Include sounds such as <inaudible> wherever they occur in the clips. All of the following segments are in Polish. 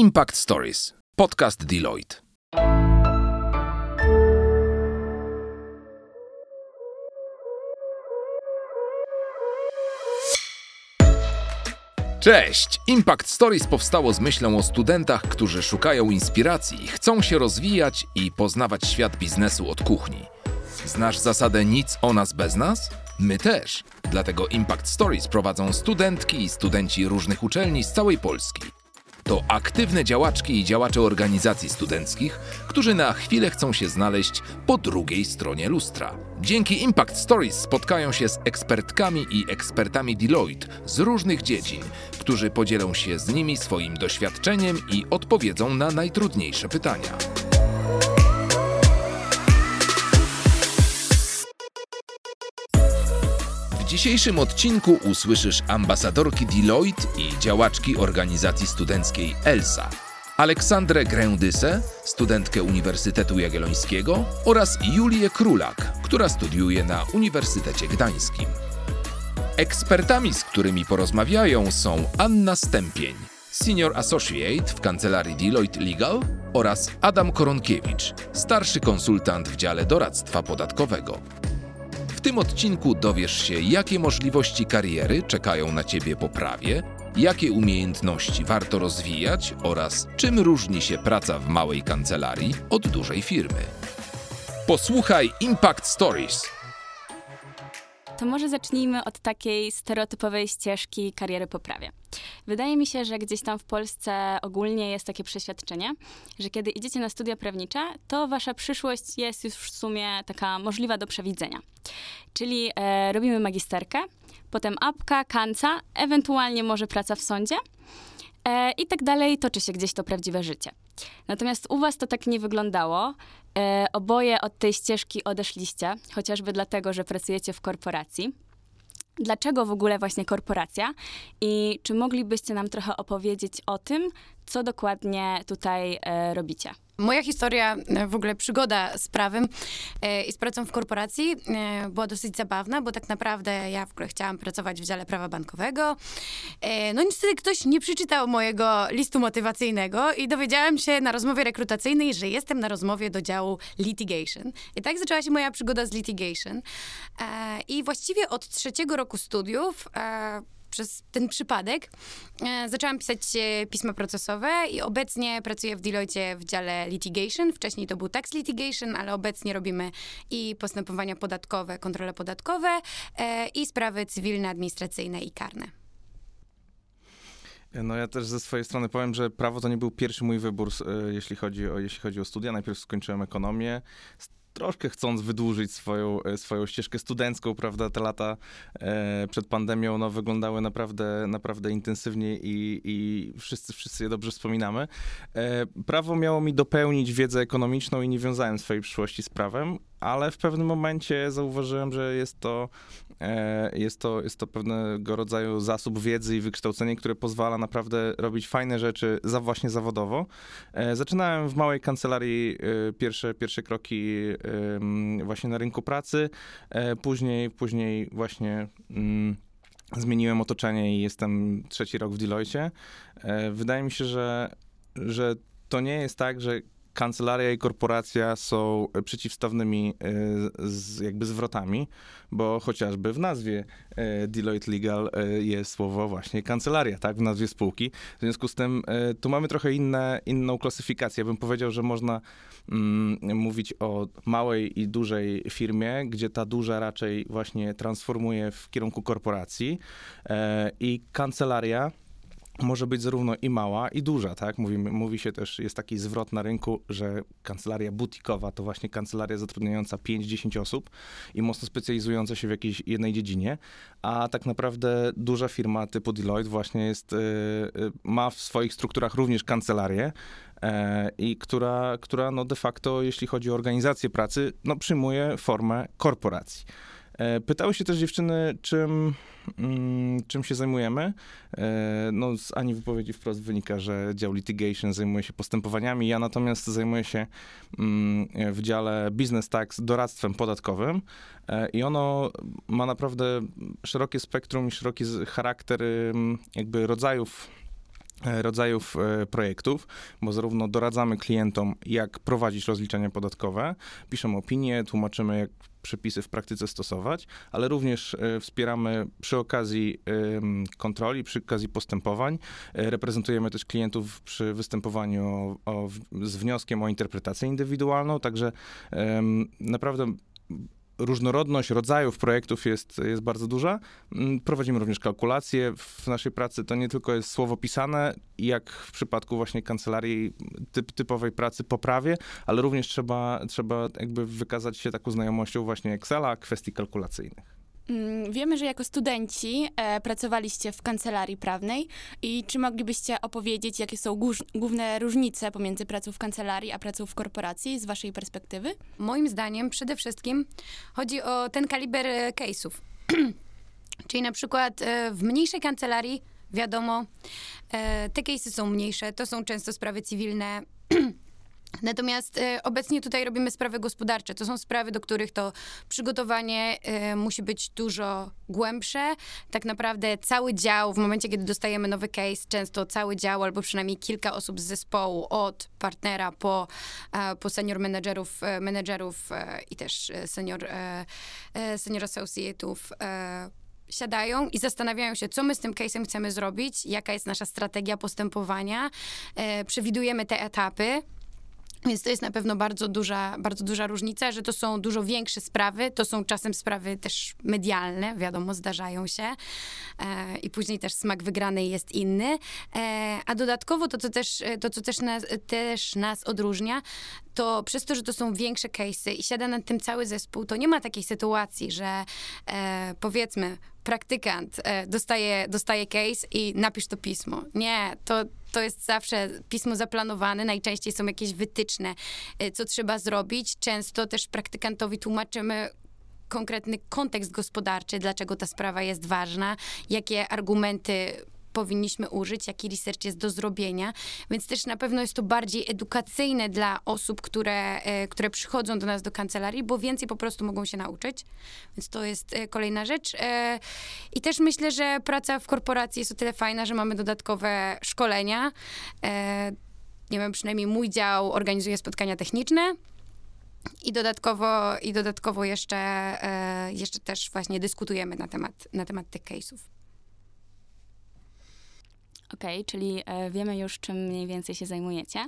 Impact Stories, podcast Deloitte. Cześć! Impact Stories powstało z myślą o studentach, którzy szukają inspiracji, chcą się rozwijać i poznawać świat biznesu od kuchni. Znasz zasadę nic o nas bez nas? My też. Dlatego Impact Stories prowadzą studentki i studenci różnych uczelni z całej Polski. To aktywne działaczki i działacze organizacji studenckich, którzy na chwilę chcą się znaleźć po drugiej stronie lustra. Dzięki Impact Stories spotkają się z ekspertkami i ekspertami Deloitte z różnych dziedzin, którzy podzielą się z nimi swoim doświadczeniem i odpowiedzą na najtrudniejsze pytania. Dzisiejszym odcinku usłyszysz ambasadorki Deloitte i działaczki organizacji studenckiej ELSA, Aleksandrę Grędysę, studentkę Uniwersytetu Jagiellońskiego oraz Julię Królak, która studiuje na Uniwersytecie Gdańskim. Ekspertami, z którymi porozmawiają są Anna Stępień, Senior Associate w kancelarii Deloitte Legal oraz Adam Koronkiewicz, starszy konsultant w dziale doradztwa podatkowego. W tym odcinku dowiesz się, jakie możliwości kariery czekają na Ciebie po prawie, jakie umiejętności warto rozwijać oraz czym różni się praca w małej kancelarii od dużej firmy. Posłuchaj Impact Stories. To może zacznijmy od takiej stereotypowej ścieżki kariery po prawie. Wydaje mi się, że gdzieś tam w Polsce ogólnie jest takie przeświadczenie, że kiedy idziecie na studia prawnicze, to wasza przyszłość jest już w sumie taka możliwa do przewidzenia. Czyli e, robimy magisterkę, potem apka, kanca, ewentualnie może praca w sądzie e, i tak dalej toczy się gdzieś to prawdziwe życie. Natomiast u was to tak nie wyglądało. E, oboje od tej ścieżki odeszliście, chociażby dlatego, że pracujecie w korporacji. Dlaczego w ogóle właśnie korporacja? I czy moglibyście nam trochę opowiedzieć o tym, co dokładnie tutaj e, robicie? Moja historia, e, w ogóle przygoda z prawem e, i z pracą w korporacji była dosyć zabawna, bo tak naprawdę ja w ogóle chciałam pracować w dziale prawa bankowego. No niestety ktoś nie przeczytał mojego listu motywacyjnego i dowiedziałam się na rozmowie rekrutacyjnej, że jestem na rozmowie do działu litigation. I tak zaczęła się moja przygoda z litigation. I właściwie od trzeciego roku studiów przez ten przypadek e, zaczęłam pisać e, pisma procesowe i obecnie pracuję w Deloitte w dziale litigation. Wcześniej to był tax litigation, ale obecnie robimy i postępowania podatkowe, kontrole podatkowe e, i sprawy cywilne, administracyjne i karne. No ja też ze swojej strony powiem, że prawo to nie był pierwszy mój wybór, jeśli chodzi o, jeśli chodzi o studia. Najpierw skończyłem ekonomię, troszkę chcąc wydłużyć swoją, e, swoją ścieżkę studencką, prawda, te lata e, przed pandemią, no wyglądały naprawdę, naprawdę intensywnie i, i wszyscy, wszyscy je dobrze wspominamy. E, prawo miało mi dopełnić wiedzę ekonomiczną i nie wiązałem swojej przyszłości z prawem, ale w pewnym momencie zauważyłem, że jest to, e, jest to, jest to pewnego rodzaju zasób wiedzy i wykształcenie, które pozwala naprawdę robić fajne rzeczy za właśnie zawodowo. E, zaczynałem w małej kancelarii e, pierwsze, pierwsze kroki właśnie na rynku pracy, później, później właśnie mm, zmieniłem otoczenie i jestem trzeci rok w Deloitte. Wydaje mi się, że, że to nie jest tak, że kancelaria i korporacja są przeciwstawnymi e, z, jakby zwrotami, bo chociażby w nazwie e, Deloitte Legal e, jest słowo właśnie kancelaria, tak, w nazwie spółki. W związku z tym e, tu mamy trochę inne, inną klasyfikację. Ja bym powiedział, że można mm, mówić o małej i dużej firmie, gdzie ta duża raczej właśnie transformuje w kierunku korporacji e, i kancelaria może być zarówno i mała, i duża, tak? Mówi, mówi się też, jest taki zwrot na rynku, że kancelaria butikowa to właśnie kancelaria zatrudniająca 5-10 osób i mocno specjalizująca się w jakiejś jednej dziedzinie, a tak naprawdę duża firma typu Deloitte właśnie jest, y, y, ma w swoich strukturach również kancelarię, e, i która, która no de facto, jeśli chodzi o organizację pracy, no przyjmuje formę korporacji. E, Pytały się też dziewczyny, czym, mm, czym się zajmujemy. E, No, z Ani wypowiedzi wprost wynika, że dział litigation zajmuje się postępowaniami. Ja natomiast zajmuję się mm, w dziale business tax doradztwem podatkowym E, i ono ma naprawdę szerokie spektrum i szeroki charakter jakby rodzajów rodzajów e, projektów, bo zarówno doradzamy klientom, jak prowadzić rozliczenia podatkowe, piszemy opinie, tłumaczymy, jak przepisy w praktyce stosować, ale również e, wspieramy przy okazji kontroli, przy okazji postępowań. E, Reprezentujemy też klientów przy występowaniu o, o, z wnioskiem o interpretację indywidualną, także naprawdę różnorodność rodzajów projektów jest, jest bardzo duża. Mm, Prowadzimy również kalkulacje w naszej pracy. To nie tylko jest słowo pisane, jak w przypadku właśnie kancelarii typ, typowej pracy po prawie, ale również trzeba, trzeba jakby wykazać się taką znajomością właśnie Excela, kwestii kalkulacyjnych. Mm, Wiemy, że jako studenci e, pracowaliście w kancelarii prawnej i czy moglibyście opowiedzieć, jakie są główne różnice pomiędzy pracą w kancelarii a pracą w korporacji z waszej perspektywy? Moim zdaniem przede wszystkim chodzi o ten kaliber e, case'ów. <clears throat> Czyli na przykład e, w mniejszej kancelarii, wiadomo, te case'y są mniejsze, to są często sprawy cywilne. <clears throat> Natomiast e, obecnie tutaj robimy sprawy gospodarcze. To są sprawy, do których to przygotowanie e, musi być dużo głębsze. Tak naprawdę cały dział, w momencie, kiedy dostajemy nowy case, często cały dział albo przynajmniej kilka osób z zespołu, od partnera po, e, po senior menedżerów, e, menedżerów e, i też e, senior, e, e, senior associate'ów, e, siadają i zastanawiają się, co my z tym case'em chcemy zrobić, jaka jest nasza strategia postępowania. E, przewidujemy te etapy. Więc to jest na pewno bardzo duża, bardzo duża różnica, że to są dużo większe sprawy, to są czasem sprawy też medialne, wiadomo, zdarzają się e, i później też smak wygranej jest inny. E, a dodatkowo to, co też, to, co też nas, też nas odróżnia, to przez to, że to są większe case'y i siada nad tym cały zespół, to nie ma takiej sytuacji, że e, powiedzmy praktykant e, dostaje, dostaje case i napisz to pismo. Nie, to, to jest zawsze pismo zaplanowane, najczęściej są jakieś wytyczne, e, co trzeba zrobić. Często też praktykantowi tłumaczymy konkretny kontekst gospodarczy, dlaczego ta sprawa jest ważna, jakie argumenty powinniśmy użyć, jaki research jest do zrobienia, więc też na pewno jest to bardziej edukacyjne dla osób, które, e, które przychodzą do nas do kancelarii, bo więcej po prostu mogą się nauczyć, więc to jest e, kolejna rzecz. E, I też myślę, że praca w korporacji jest o tyle fajna, że mamy dodatkowe szkolenia. Nie wiem, przynajmniej mój dział organizuje spotkania techniczne, i dodatkowo, i dodatkowo jeszcze, jeszcze też właśnie dyskutujemy na temat, na temat tych case'ów. Okej, czyli e, wiemy już, czym mniej więcej się zajmujecie,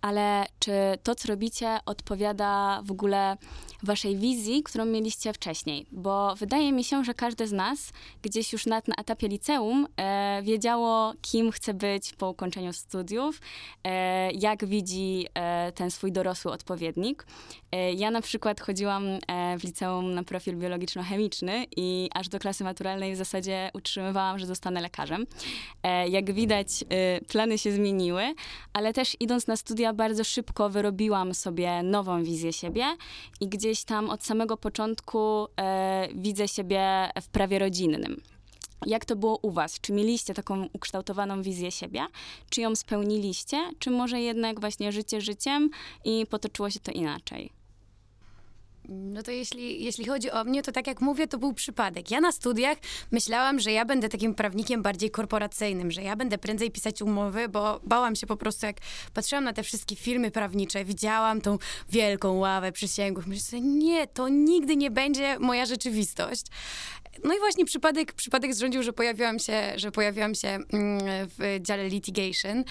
ale czy to, co robicie, odpowiada w ogóle waszej wizji, którą mieliście wcześniej? Bo wydaje mi się, że każdy z nas gdzieś już na, na etapie liceum e, wiedziało, kim chce być po ukończeniu studiów, e, jak widzi e, ten swój dorosły odpowiednik. E, ja na przykład chodziłam e, w liceum na profil biologiczno-chemiczny i aż do klasy maturalnej w zasadzie utrzymywałam, że zostanę lekarzem. E, jak widać, plany się zmieniły, ale też idąc na studia bardzo szybko wyrobiłam sobie nową wizję siebie i gdzieś tam od samego początku e, widzę siebie w prawie rodzinnym. Jak to było u was? Czy mieliście taką ukształtowaną wizję siebie? Czy ją spełniliście? Czy może jednak właśnie życie życiem i potoczyło się to inaczej? No to jeśli, jeśli chodzi o mnie, to tak jak mówię, to był przypadek. Ja na studiach myślałam, że ja będę takim prawnikiem bardziej korporacyjnym, że ja będę prędzej pisać umowy, bo bałam się po prostu, jak patrzyłam na te wszystkie firmy prawnicze, widziałam tą wielką ławę przysięgłych, myślę sobie, nie, to nigdy nie będzie moja rzeczywistość. No i właśnie przypadek, przypadek zrządził, że pojawiłam się, że pojawiłam się mm, w dziale litigation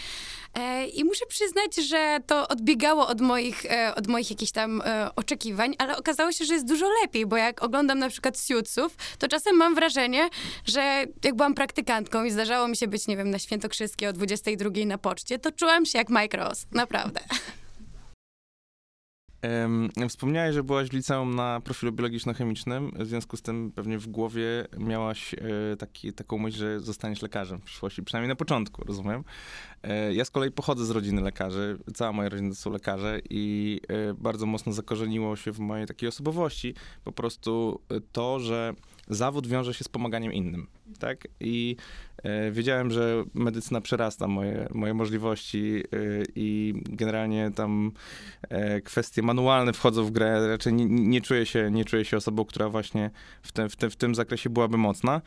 e, i muszę przyznać, że to odbiegało od moich, e, od moich jakichś tam e, oczekiwań, ale okazało się, że jest dużo lepiej, bo jak oglądam na przykład Suitsów, to czasem mam wrażenie, że jak byłam praktykantką i zdarzało mi się być, nie wiem, na Świętokrzyskie o 22 na poczcie, to czułam się jak Mike Ross, naprawdę. <laughs> Wspomniałeś, że byłaś w liceum na profilu biologiczno-chemicznym, w związku z tym pewnie w głowie miałaś e, taki, taką myśl, że zostaniesz lekarzem w przyszłości, przynajmniej na początku, rozumiem. E, Ja z kolei pochodzę z rodziny lekarzy, cała moja rodzina to są lekarze i e, bardzo mocno zakorzeniło się w mojej takiej osobowości. Po prostu to, że zawód wiąże się z pomaganiem innym, tak? I e, wiedziałem, że medycyna przerasta moje, moje możliwości e, i generalnie tam e, kwestie manualne wchodzą w grę. Raczej nie, nie, czuję się, nie czuję się osobą, która właśnie w, te, w, te, w tym zakresie byłaby mocna,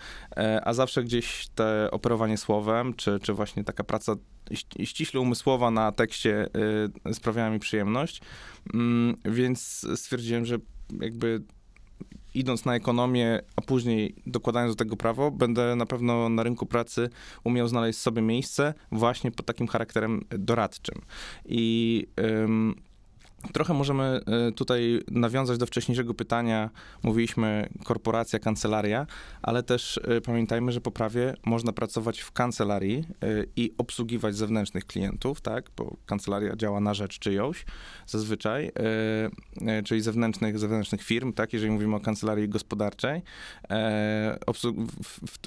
a zawsze gdzieś te operowanie słowem, czy, czy właśnie taka praca ści- ściśle umysłowa na tekście sprawiała mi przyjemność, Mm, więc stwierdziłem, że jakby idąc na ekonomię, a później dokładając do tego prawo, będę na pewno na rynku pracy umiał znaleźć sobie miejsce właśnie pod takim charakterem doradczym. I Trochę możemy y, tutaj nawiązać do wcześniejszego pytania. Mówiliśmy korporacja, kancelaria, ale też y, pamiętajmy, że po prawie można pracować w kancelarii y, i obsługiwać zewnętrznych klientów, tak? Bo kancelaria działa na rzecz czyjąś zazwyczaj, czyli zewnętrznych, zewnętrznych firm, tak? Jeżeli mówimy o kancelarii gospodarczej,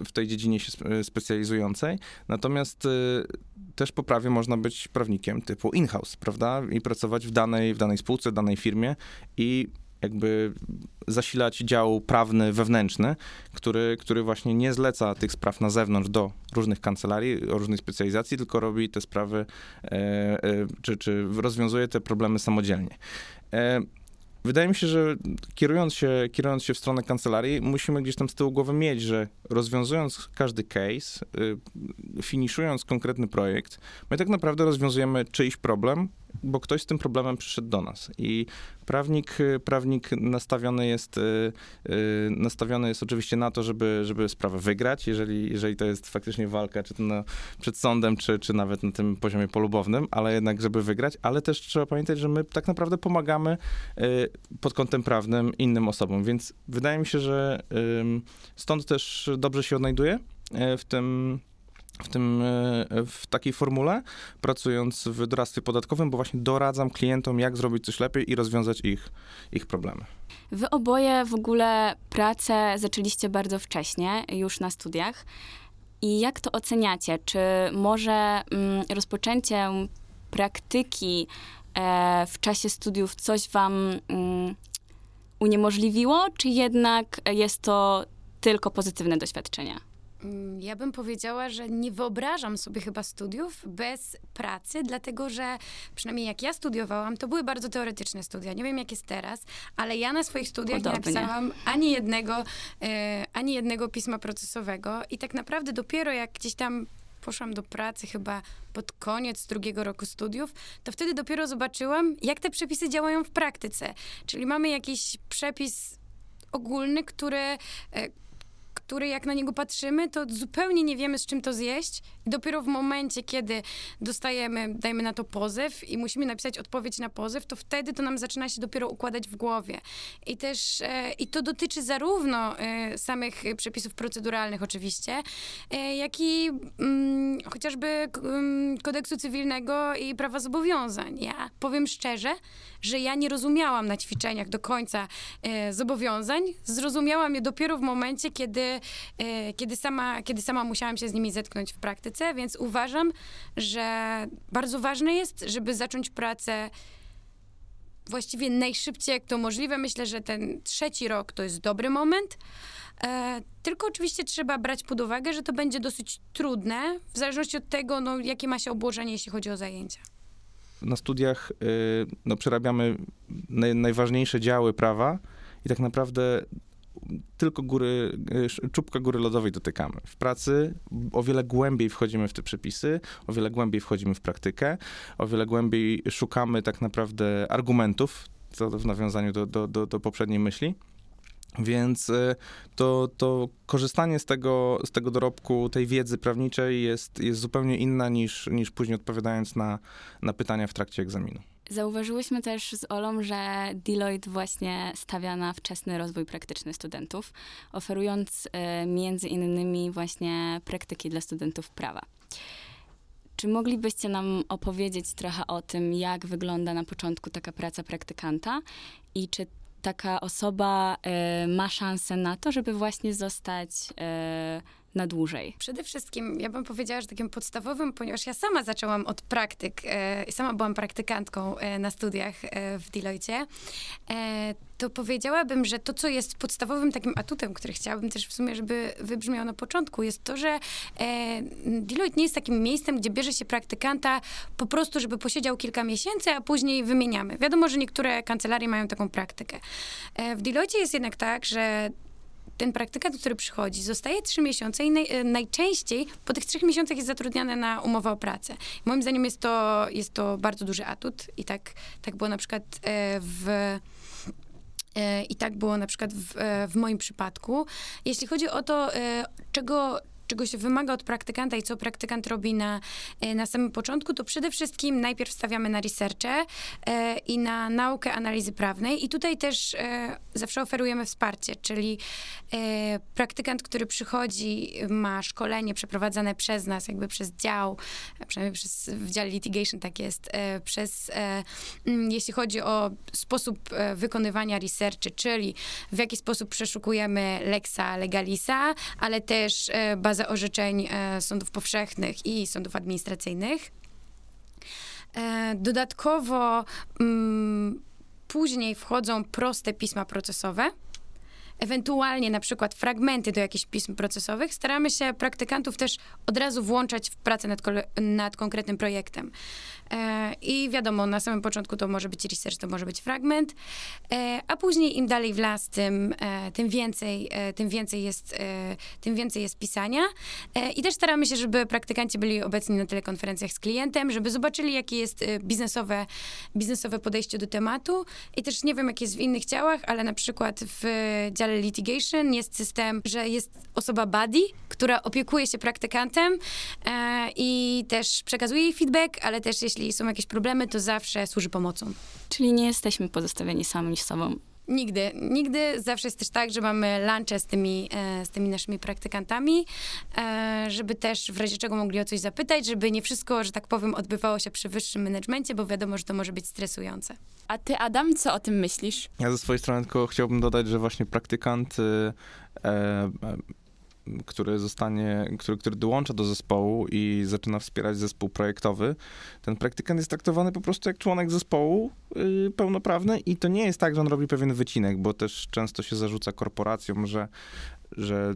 w, tej dziedzinie się specjalizującej. Natomiast też po prawie można być prawnikiem typu in-house, prawda? I pracować w danej, w danej spółce, danej firmie i jakby zasilać dział prawny wewnętrzny, który, który właśnie nie zleca tych spraw na zewnątrz do różnych kancelarii, o różnej specjalizacji, tylko robi te sprawy, e, e, czy, czy rozwiązuje te problemy samodzielnie. E, Wydaje mi się, że kierując się, kierując się w stronę kancelarii, musimy gdzieś tam z tyłu głowy mieć, że rozwiązując każdy case, y, finiszując konkretny projekt, my tak naprawdę rozwiązujemy czyjś problem, bo ktoś z tym problemem przyszedł do nas. I prawnik, prawnik nastawiony jest, y, y, nastawiony jest oczywiście na to, żeby, żeby sprawę wygrać, jeżeli, jeżeli to jest faktycznie walka, czy to na, przed sądem, czy, czy nawet na tym poziomie polubownym, ale jednak, żeby wygrać, ale też trzeba pamiętać, że my tak naprawdę pomagamy y, pod kątem prawnym innym osobom, więc wydaje mi się, że stąd też dobrze się odnajduję w tym w, tym, e, w takiej formule, pracując w doradztwie podatkowym, bo właśnie doradzam klientom, jak zrobić coś lepiej i rozwiązać ich, ich problemy. Wy oboje w ogóle pracę zaczęliście bardzo wcześnie, już na studiach. I jak to oceniacie? Czy może mm, rozpoczęcie praktyki e, w czasie studiów coś wam mm, uniemożliwiło, czy jednak jest to tylko pozytywne doświadczenia? Mm, ja bym powiedziała, że nie wyobrażam sobie chyba studiów bez pracy, dlatego że przynajmniej jak ja studiowałam, to były bardzo teoretyczne studia. Nie wiem, jak jest teraz, ale ja na swoich studiach Podobnie. nie napisałam ani jednego, e, ani jednego pisma procesowego i tak naprawdę dopiero jak gdzieś tam poszłam do pracy chyba pod koniec drugiego roku studiów, to wtedy dopiero zobaczyłam, jak te przepisy działają w praktyce. Czyli mamy jakiś przepis ogólny, który, e, który jak na niego patrzymy, to zupełnie nie wiemy, z czym to zjeść. I dopiero w momencie, kiedy dostajemy, dajmy na to pozew i musimy napisać odpowiedź na pozew, to wtedy to nam zaczyna się dopiero układać w głowie. I też, e, i to dotyczy zarówno e, samych przepisów proceduralnych oczywiście, e, jak i mm, chociażby mm, kodeksu cywilnego i prawa zobowiązań. Ja powiem szczerze, że ja nie rozumiałam na ćwiczeniach do końca e, zobowiązań. Zrozumiałam je dopiero w momencie, kiedy, e, kiedy, sama, kiedy sama musiałam się z nimi zetknąć w praktyce, więc uważam, że bardzo ważne jest, żeby zacząć pracę właściwie najszybciej jak to możliwe. Myślę, że ten trzeci rok to jest dobry moment. E, tylko oczywiście trzeba brać pod uwagę, że to będzie dosyć trudne, w zależności od tego, no, jakie ma się obłożenie, jeśli chodzi o zajęcia na studiach y, no, przerabiamy naj, najważniejsze działy prawa i tak naprawdę tylko góry, czubka góry lodowej dotykamy. W pracy o wiele głębiej wchodzimy w te przepisy, o wiele głębiej wchodzimy w praktykę, o wiele głębiej szukamy tak naprawdę argumentów, co w nawiązaniu do, do, do, do poprzedniej myśli. Więc y, to, to korzystanie z tego, z tego dorobku, tej wiedzy prawniczej jest, jest zupełnie inna niż, niż później odpowiadając na, na pytania w trakcie egzaminu. Zauważyłyśmy też z Olą, że Deloitte właśnie stawia na wczesny rozwój praktyczny studentów, oferując y, między innymi właśnie praktyki dla studentów prawa. Czy moglibyście nam opowiedzieć trochę o tym, jak wygląda na początku taka praca praktykanta i czy taka osoba y, ma szansę na to, żeby właśnie zostać y, na dłużej? Przede wszystkim ja bym powiedziała, że takim podstawowym, ponieważ ja sama zaczęłam od praktyk, e, sama byłam praktykantką e, na studiach e, w Deloitte, e, to powiedziałabym, że to, co jest podstawowym takim atutem, który chciałabym też w sumie, żeby wybrzmiało na początku, jest to, że Deloitte nie jest takim miejscem, gdzie bierze się praktykanta po prostu, żeby posiedział kilka miesięcy, a później wymieniamy. Wiadomo, że niektóre kancelarie mają taką praktykę. W Deloitte jest jednak tak, że ten praktykant, który przychodzi, zostaje trzy miesiące i naj, e, najczęściej po tych trzech miesiącach jest zatrudniany na umowę o pracę. Moim zdaniem jest to, jest to bardzo duży atut i tak, tak było na przykład e, w... e, I tak było na przykład w, w moim przypadku. Jeśli chodzi o to, czego, czego się wymaga od praktykanta i co praktykant robi na, e, na samym początku, to przede wszystkim najpierw stawiamy na researche e, i na naukę analizy prawnej. I tutaj też e, zawsze oferujemy wsparcie, czyli praktykant, który przychodzi, ma szkolenie przeprowadzane przez nas, jakby przez dział, przynajmniej przez, w dziale litigation tak jest, przez, jeśli chodzi o sposób wykonywania researchy, czyli w jaki sposób przeszukujemy Lexa Legalisa, ale też e, bazę orzeczeń e, sądów powszechnych i sądów administracyjnych. E, Dodatkowo mm, później wchodzą proste pisma procesowe. Ewentualnie na przykład fragmenty do jakichś pism procesowych. Staramy się praktykantów też od razu włączać w pracę nad, nad konkretnym projektem. E, I wiadomo, na samym początku to może być research, to może być fragment, e, a później im dalej w las, tym, e, tym, więcej, e, tym, więcej jest, e, tym więcej jest pisania. E, I też staramy się, żeby praktykanci byli obecni na telekonferencjach z klientem, żeby zobaczyli, jakie jest biznesowe, biznesowe podejście do tematu. I też nie wiem, jak jest w innych działach, ale na przykład w dziale litigation jest system, że jest osoba buddy, która opiekuje się praktykantem e, i też przekazuje jej feedback, ale też jeśli są jakieś problemy, to zawsze służy pomocą. Czyli nie jesteśmy pozostawieni sami z sobą. Nigdy, nigdy. Zawsze jest też tak, że mamy lunche z tymi, e, z tymi naszymi praktykantami, e, żeby też w razie czego mogli o coś zapytać, żeby nie wszystko, że tak powiem, odbywało się przy wyższym menedżmencie, bo wiadomo, że to może być stresujące. A ty, Adam, co o tym myślisz? Ja ze swojej strony tylko chciałbym dodać, że właśnie praktykant, y, e, e, który zostanie, który, który dołącza do zespołu i zaczyna wspierać zespół projektowy, ten praktykant jest traktowany po prostu jak członek zespołu y, pełnoprawny i to nie jest tak, że on robi pewien wycinek, bo też często się zarzuca korporacjom, że, że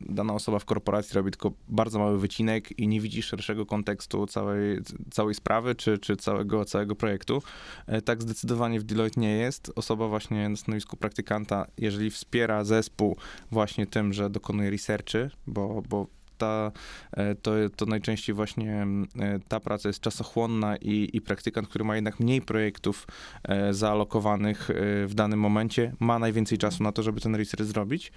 dana osoba w korporacji robi tylko bardzo mały wycinek i nie widzi szerszego kontekstu całej, całej sprawy czy, czy całego, całego projektu. E, Tak zdecydowanie w Deloitte nie jest. Osoba właśnie na stanowisku praktykanta, jeżeli wspiera zespół właśnie tym, że dokonuje researchy, bo, bo ta, e, to, to najczęściej właśnie mm, e, ta praca jest czasochłonna i, i praktykant, który ma jednak mniej projektów zaalokowanych w danym momencie, ma najwięcej czasu na to, żeby ten research zrobić.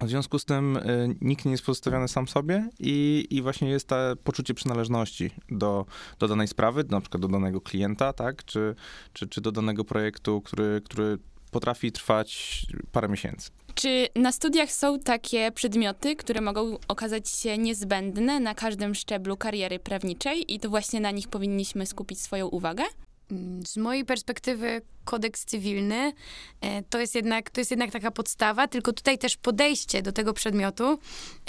W związku z tym y, nikt nie jest pozostawiony sam sobie i, i właśnie jest to poczucie przynależności do, do danej sprawy, na przykład do danego klienta, tak, czy, czy, czy do danego projektu, który, który potrafi trwać parę miesięcy. Czy na studiach są takie przedmioty, które mogą okazać się niezbędne na każdym szczeblu kariery prawniczej i to właśnie na nich powinniśmy skupić swoją uwagę? Mm, Z mojej perspektywy kodeks cywilny. E, to jest jednak, to jest jednak taka podstawa, tylko tutaj też podejście do tego przedmiotu,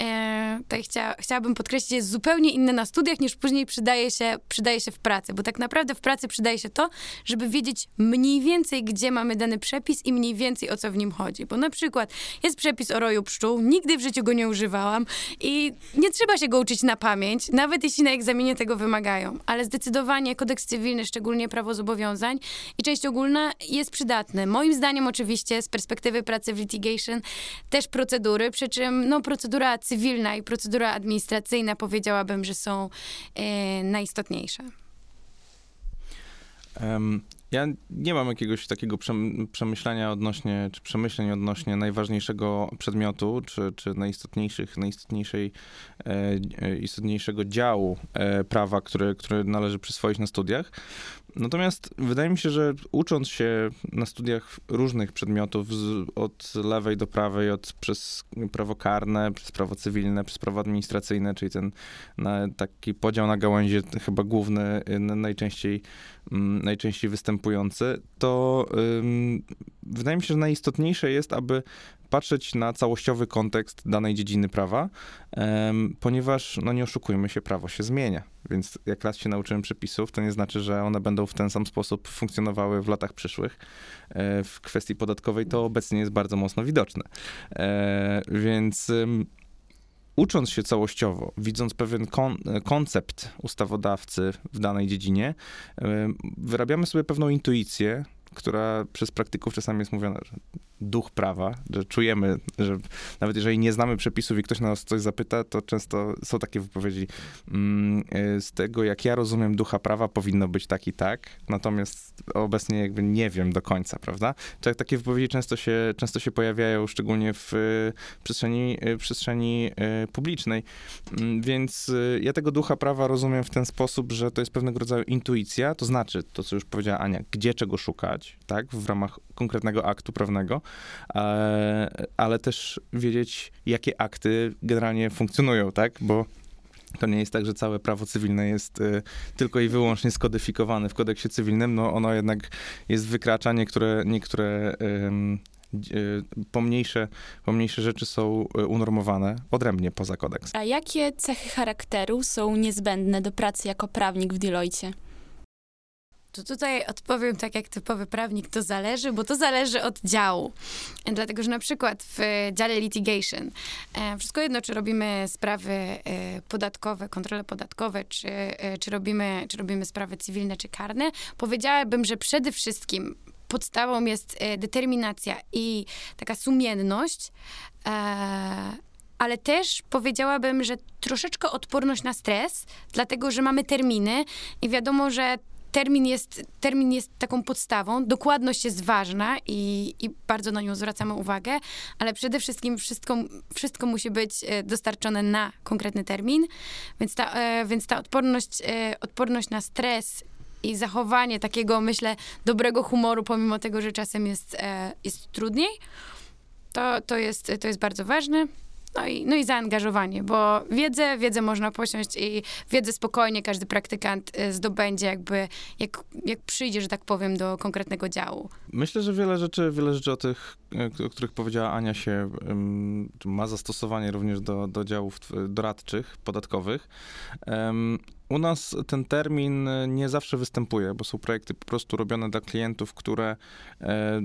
e, tutaj chcia, chciałabym podkreślić, jest zupełnie inne na studiach niż później przydaje się, przydaje się w pracy, bo tak naprawdę w pracy przydaje się to, żeby wiedzieć mniej więcej, gdzie mamy dany przepis i mniej więcej o co w nim chodzi, bo na przykład jest przepis o roju pszczół, nigdy w życiu go nie używałam i nie trzeba się go uczyć na pamięć, nawet jeśli na egzaminie tego wymagają, ale zdecydowanie kodeks cywilny, szczególnie prawo zobowiązań i część ogólna jest przydatny. Moim zdaniem oczywiście z perspektywy pracy w litigation też procedury, przy czym no, procedura cywilna i procedura administracyjna powiedziałabym, że są e, najistotniejsze. Em, Ja nie mam jakiegoś takiego przem- przemyślenia odnośnie, czy przemyśleń odnośnie najważniejszego przedmiotu, czy, czy najistotniejszych, najistotniejszej, e, istotniejszego działu e, prawa, który, który należy przyswoić na studiach. Natomiast wydaje mi się, że ucząc się na studiach różnych przedmiotów, z, od lewej do prawej, od przez prawo karne, przez prawo cywilne, przez prawo administracyjne, czyli ten na, taki podział na gałęzie chyba główny, y, na- najczęściej, mm, najczęściej występujący, to ym, wydaje mi się, że najistotniejsze jest, aby patrzeć na całościowy kontekst danej dziedziny prawa, ponieważ, no nie oszukujmy się, prawo się zmienia. Więc jak raz się nauczyłem przepisów, to nie znaczy, że one będą w ten sam sposób funkcjonowały w latach przyszłych. E, w kwestii podatkowej to obecnie jest bardzo mocno widoczne. E, więc ucząc się całościowo, widząc pewien kon, koncept ustawodawcy w danej dziedzinie, wyrabiamy sobie pewną intuicję, która przez praktyków czasami jest mówiona, że duch prawa, że czujemy, że nawet jeżeli nie znamy przepisów i ktoś nas coś zapyta, to często są takie wypowiedzi mm, y, z tego, jak ja rozumiem ducha prawa, powinno być tak i tak, natomiast obecnie jakby nie wiem do końca, prawda? Tak, takie wypowiedzi często się, często się pojawiają, szczególnie w y, przestrzeni, y, przestrzeni publicznej, Mm, więc ja tego ducha prawa rozumiem w ten sposób, że to jest pewnego rodzaju intuicja, to znaczy to, co już powiedziała Ania, gdzie czego szukać, tak, w ramach konkretnego aktu prawnego, ale też wiedzieć, jakie akty generalnie funkcjonują, tak, bo to nie jest tak, że całe prawo cywilne jest y, tylko i wyłącznie skodyfikowane w kodeksie cywilnym, no ono jednak jest wykracza, niektóre, niektóre y, pomniejsze, pomniejsze rzeczy są unormowane odrębnie poza kodeks. A jakie cechy charakteru są niezbędne do pracy jako prawnik w Deloitte? To tutaj odpowiem tak jak typowy prawnik, to zależy, bo to zależy od działu. Dlatego, że na przykład w dziale litigation, e, wszystko jedno, czy robimy sprawy e, podatkowe, kontrole podatkowe, czy, e, czy, robimy, czy robimy sprawy cywilne, czy karne, powiedziałabym, że przede wszystkim podstawą jest determinacja i taka sumienność, ale też powiedziałabym, że troszeczkę odporność na stres, dlatego że mamy terminy i wiadomo, że termin jest, termin jest taką podstawą. Dokładność jest ważna i, i bardzo na nią zwracamy uwagę, ale przede wszystkim wszystko, wszystko musi być e, dostarczone na konkretny termin, więc ta, e, więc ta odporność, e, odporność na stres i zachowanie takiego, myślę, dobrego humoru, pomimo tego, że czasem jest, jest trudniej, to, to, jest, to jest bardzo ważne. No i, no i zaangażowanie, bo wiedzę, wiedzę można posiąść i wiedzę spokojnie każdy praktykant e, zdobędzie jakby, jak, jak przyjdzie, że tak powiem, do konkretnego działu. Myślę, że wiele rzeczy, wiele rzeczy o tych, o których powiedziała Ania się ma zastosowanie również do, do działów doradczych, podatkowych. U nas ten termin nie zawsze występuje, bo są projekty po prostu robione dla klientów, które, e,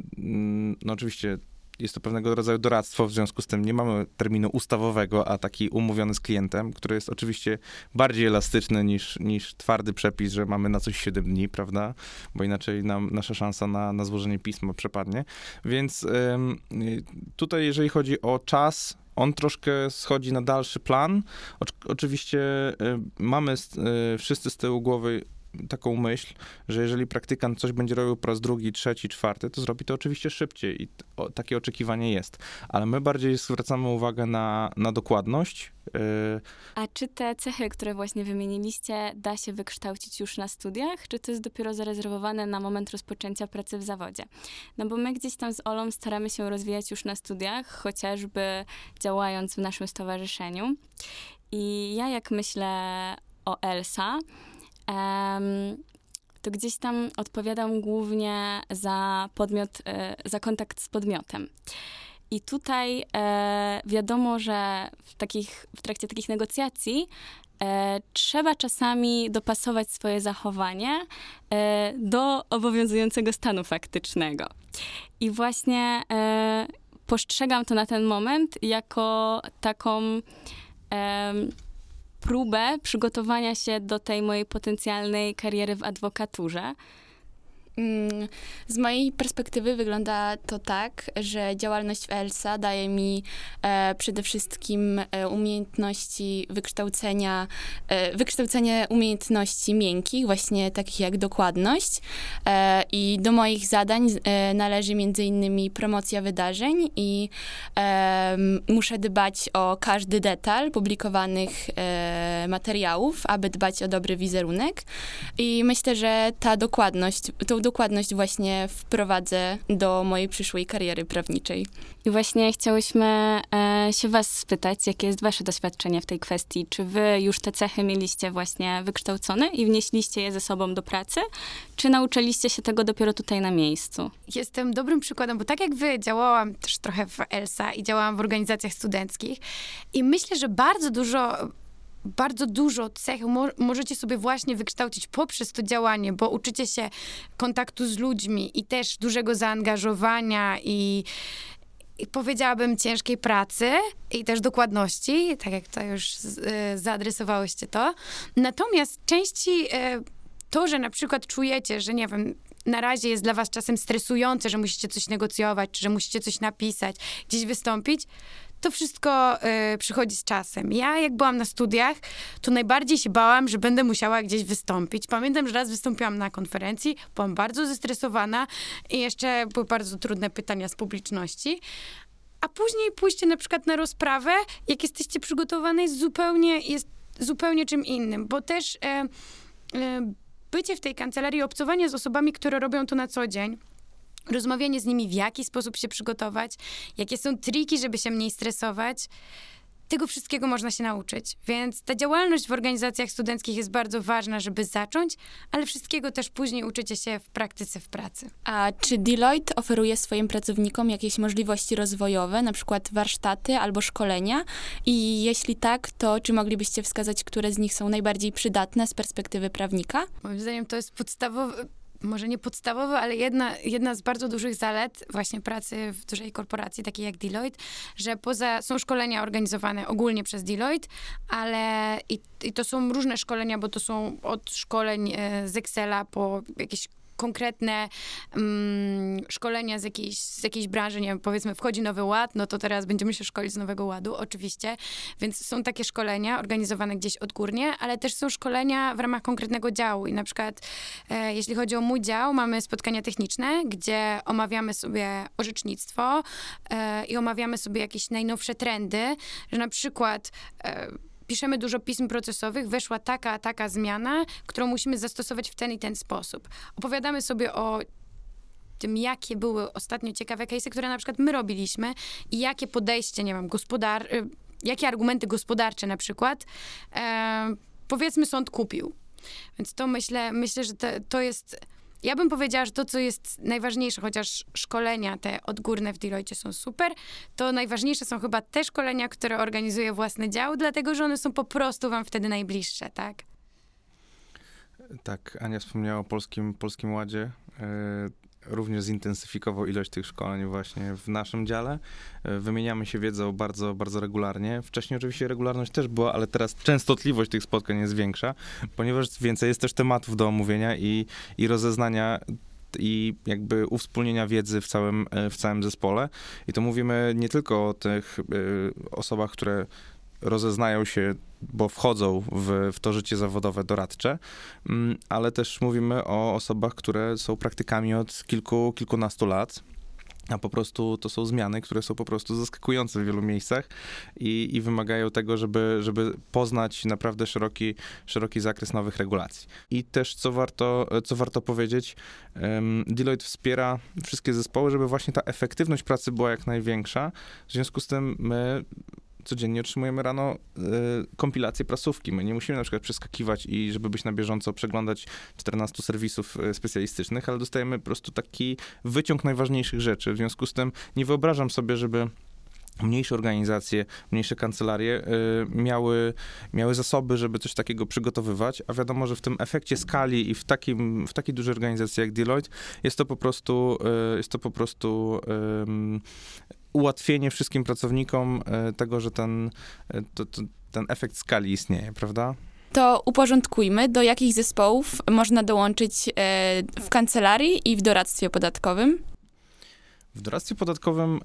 no oczywiście jest to pewnego rodzaju doradztwo, w związku z tym nie mamy terminu ustawowego, a taki umówiony z klientem, który jest oczywiście bardziej elastyczny niż, niż twardy przepis, że mamy na coś 7 dni, prawda? Bo inaczej nam nasza szansa na, na złożenie pisma przepadnie. Więc tutaj, jeżeli chodzi o czas, on troszkę schodzi na dalszy plan. Ocz- oczywiście mamy y, wszyscy z tyłu głowy taką myśl, że jeżeli praktykant coś będzie robił po raz drugi, trzeci, czwarty, to zrobi to oczywiście szybciej i o, takie oczekiwanie jest. Ale my bardziej zwracamy uwagę na, na dokładność. y, A czy te cechy, które właśnie wymieniliście, da się wykształcić już na studiach, czy to jest dopiero zarezerwowane na moment rozpoczęcia pracy w zawodzie? No bo my gdzieś tam z Olą staramy się rozwijać już na studiach, chociażby działając w naszym stowarzyszeniu. I ja jak myślę o Elsa, to gdzieś tam odpowiadam głównie za podmiot, e, za kontakt z podmiotem. I tutaj e, wiadomo, że w, takich, w trakcie takich negocjacji e, trzeba czasami dopasować swoje zachowanie do obowiązującego stanu faktycznego. I właśnie postrzegam to na ten moment jako taką próbę przygotowania się do tej mojej potencjalnej kariery w adwokaturze. Mm, Z mojej perspektywy wygląda to tak, że działalność w ELSA daje mi e, przede wszystkim e, umiejętności wykształcenia, e, wykształcenie umiejętności miękkich, właśnie takich jak dokładność. E, I do moich zadań e, należy między innymi promocja wydarzeń i muszę dbać o każdy detal publikowanych e, materiałów, aby dbać o dobry wizerunek. I myślę, że ta dokładność, tą dokładność właśnie wprowadzę do mojej przyszłej kariery prawniczej. I właśnie chciałyśmy e, się was spytać, jakie jest wasze doświadczenie w tej kwestii. Czy wy już te cechy mieliście właśnie wykształcone i wnieśliście je ze sobą do pracy, czy nauczyliście się tego dopiero tutaj na miejscu? Jestem dobrym przykładem, bo tak jak wy, działałam też trochę w ELSA i działałam w organizacjach studenckich i myślę, że bardzo dużo bardzo dużo cech mo możecie sobie właśnie wykształcić poprzez to działanie, bo uczycie się kontaktu z ludźmi i też dużego zaangażowania i, i powiedziałabym ciężkiej pracy i też dokładności, tak jak to już y, zaadresowałyście to. Natomiast części y, to, że na przykład czujecie, że nie wiem, na razie jest dla was czasem stresujące, że musicie coś negocjować, czy że musicie coś napisać, gdzieś wystąpić, to wszystko y, przychodzi z czasem. Ja, jak byłam na studiach, to najbardziej się bałam, że będę musiała gdzieś wystąpić. Pamiętam, że raz wystąpiłam na konferencji, byłam bardzo zestresowana i jeszcze były bardzo trudne pytania z publiczności. A później pójście na przykład na rozprawę, jak jesteście przygotowane, jest zupełnie, jest zupełnie czym innym, bo też e, e, bycie w tej kancelarii, obcowanie z osobami, które robią to na co dzień, rozmawianie z nimi, w jaki sposób się przygotować, jakie są triki, żeby się mniej stresować. Tego wszystkiego można się nauczyć. Więc ta działalność w organizacjach studenckich jest bardzo ważna, żeby zacząć, ale wszystkiego też później uczycie się w praktyce w pracy. A czy Deloitte oferuje swoim pracownikom jakieś możliwości rozwojowe, na przykład warsztaty albo szkolenia? I jeśli tak, to czy moglibyście wskazać, które z nich są najbardziej przydatne z perspektywy prawnika? Moim zdaniem to jest podstawowe może nie podstawowe, ale jedna, jedna z bardzo dużych zalet właśnie pracy w dużej korporacji, takiej jak Deloitte, że poza, są szkolenia organizowane ogólnie przez Deloitte, ale i, i to są różne szkolenia, bo to są od szkoleń e, z Excela po jakieś konkretne um, szkolenia z jakiejś, z jakiejś branży, nie wiem, powiedzmy wchodzi nowy ład, no to teraz będziemy się szkolić z nowego ładu, oczywiście, więc są takie szkolenia organizowane gdzieś odgórnie, ale też są szkolenia w ramach konkretnego działu. I na przykład e, jeśli chodzi o mój dział, mamy spotkania techniczne, gdzie omawiamy sobie orzecznictwo e, i omawiamy sobie jakieś najnowsze trendy, że na przykład e, piszemy dużo pism procesowych, weszła taka, taka zmiana, którą musimy zastosować w ten i ten sposób. Opowiadamy sobie o tym, jakie były ostatnio ciekawe case'y, które na przykład my robiliśmy i jakie podejście, nie wiem, gospodar... Y, jakie argumenty gospodarcze na przykład, e, powiedzmy, sąd kupił. Więc to myślę, myślę, że to, to jest ja bym powiedziała, że to, co jest najważniejsze, chociaż szkolenia te odgórne w Deloitte są super, to najważniejsze są chyba te szkolenia, które organizuje własny dział, dlatego że one są po prostu wam wtedy najbliższe, tak? Tak, Ania wspomniała o Polskim, Polskim Ładzie. E, również zintensyfikował ilość tych szkoleń właśnie w naszym dziale. E, wymieniamy się wiedzą bardzo, bardzo regularnie. Wcześniej oczywiście regularność też była, ale teraz częstotliwość tych spotkań jest większa, ponieważ więcej jest też tematów do omówienia i, i rozeznania i jakby uwspólnienia wiedzy w całym, e, w całym zespole. I to mówimy nie tylko o tych y, osobach, które rozeznają się, bo wchodzą w, w to życie zawodowe doradcze, mm, ale też mówimy o osobach, które są praktykami od kilku, kilkunastu lat a po prostu to są zmiany, które są po prostu zaskakujące w wielu miejscach i, i, wymagają tego, żeby, żeby poznać naprawdę szeroki, szeroki zakres nowych regulacji. I też, co warto, co warto powiedzieć, um, Deloitte wspiera wszystkie zespoły, żeby właśnie ta efektywność pracy była jak największa. W związku z tym my codziennie otrzymujemy rano y, kompilację prasówki. My nie musimy na przykład przeskakiwać i żeby być na bieżąco przeglądać 14 serwisów y, specjalistycznych, ale dostajemy po prostu taki wyciąg najważniejszych rzeczy. W związku z tym nie wyobrażam sobie, żeby mniejsze organizacje, mniejsze kancelarie y, miały, miały zasoby, żeby coś takiego przygotowywać, a wiadomo, że w tym efekcie skali i w, takim, w takiej dużej organizacji jak Deloitte jest to po prostu, y, jest to po prostu ułatwienie wszystkim pracownikom e, tego, że ten, e, to, to, ten efekt skali istnieje, prawda? To uporządkujmy, do jakich zespołów można dołączyć e, w kancelarii i w doradztwie podatkowym? W doradztwie podatkowym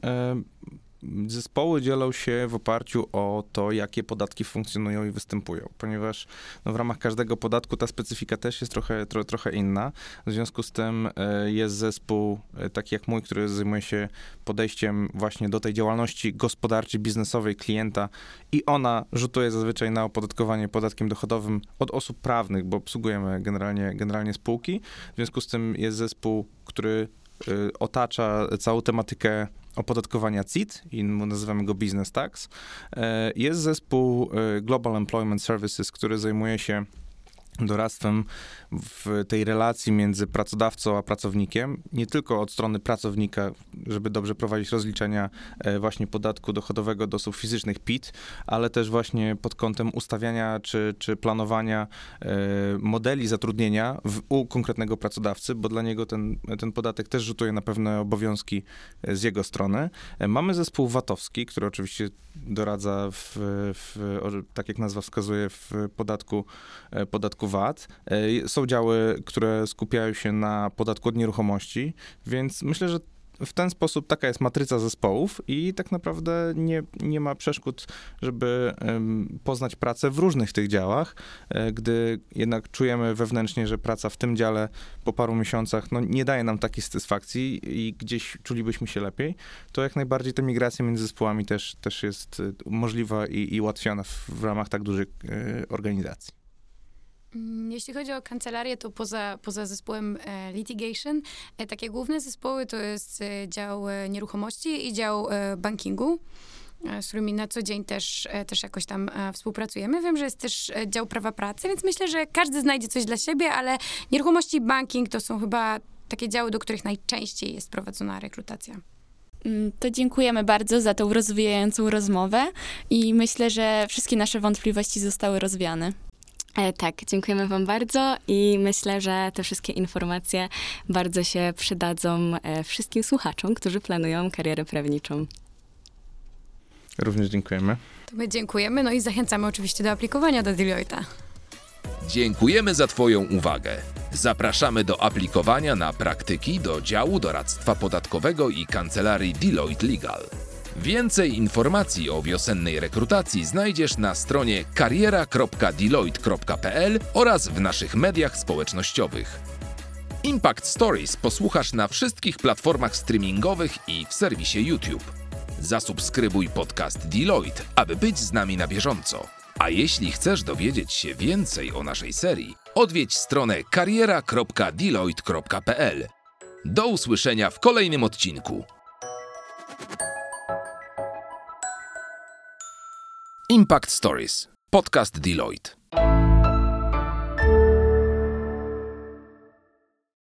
zespoły dzielą się w oparciu o to, jakie podatki funkcjonują i występują, ponieważ no, w ramach każdego podatku ta specyfika też jest trochę, tro, trochę inna. W związku z tym e, jest zespół e, taki jak mój, który zajmuje się podejściem właśnie do tej działalności gospodarczej, biznesowej klienta i ona rzutuje zazwyczaj na opodatkowanie podatkiem dochodowym od osób prawnych, bo obsługujemy generalnie, generalnie spółki. W związku z tym jest zespół, który y, otacza całą tematykę opodatkowania CIT i nazywamy go Business Tax. E, Jest zespół e, Global Employment Services, który zajmuje się doradztwem w tej relacji między pracodawcą a pracownikiem, nie tylko od strony pracownika, żeby dobrze prowadzić rozliczenia e, właśnie podatku dochodowego do osób fizycznych PIT, ale też właśnie pod kątem ustawiania czy, czy planowania e, modeli zatrudnienia w, u konkretnego pracodawcy, bo dla niego ten, ten podatek też rzutuje na pewne obowiązki e, z jego strony. Mamy zespół VAT-owski, który oczywiście doradza w, w, tak jak nazwa wskazuje, w podatku, e, podatku VAT. E, Są działy, które skupiają się na podatku od nieruchomości, więc myślę, że w ten sposób taka jest matryca zespołów i tak naprawdę nie, nie ma przeszkód, żeby poznać pracę w różnych tych działach, e, gdy jednak czujemy wewnętrznie, że praca w tym dziale po paru miesiącach no, nie daje nam takiej satysfakcji i gdzieś czulibyśmy się lepiej, to jak najbardziej ta migracja między zespołami też, też jest e, możliwa i, i ułatwiona w, w ramach tak dużych organizacji. Mm, Jeśli chodzi o kancelarię, to poza, poza zespołem e, litigation, e, takie główne zespoły to jest e, dział nieruchomości i dział bankingu, z którymi na co dzień też, też jakoś tam współpracujemy. Wiem, że jest też dział prawa pracy, więc myślę, że każdy znajdzie coś dla siebie, ale nieruchomości i banking to są chyba takie działy, do których najczęściej jest prowadzona rekrutacja. Mm, To dziękujemy bardzo za tą rozwijającą rozmowę i myślę, że wszystkie nasze wątpliwości zostały rozwiane. E, tak, dziękujemy Wam bardzo i myślę, że te wszystkie informacje bardzo się przydadzą e, wszystkim słuchaczom, którzy planują karierę prawniczą. Również dziękujemy. To my dziękujemy, no i zachęcamy oczywiście do aplikowania do Deloitte'a. Dziękujemy za Twoją uwagę. Zapraszamy do aplikowania na praktyki do działu doradztwa podatkowego i kancelarii Deloitte Legal. Więcej informacji o wiosennej rekrutacji znajdziesz na stronie kariera.deloitte.pl oraz w naszych mediach społecznościowych. Impact Stories posłuchasz na wszystkich platformach streamingowych i w serwisie YouTube. Zasubskrybuj podcast Deloitte, aby być z nami na bieżąco. A jeśli chcesz dowiedzieć się więcej o naszej serii, odwiedź stronę kariera.deloitte.pl. Do usłyszenia w kolejnym odcinku. Impact Stories. Podcast Deloitte.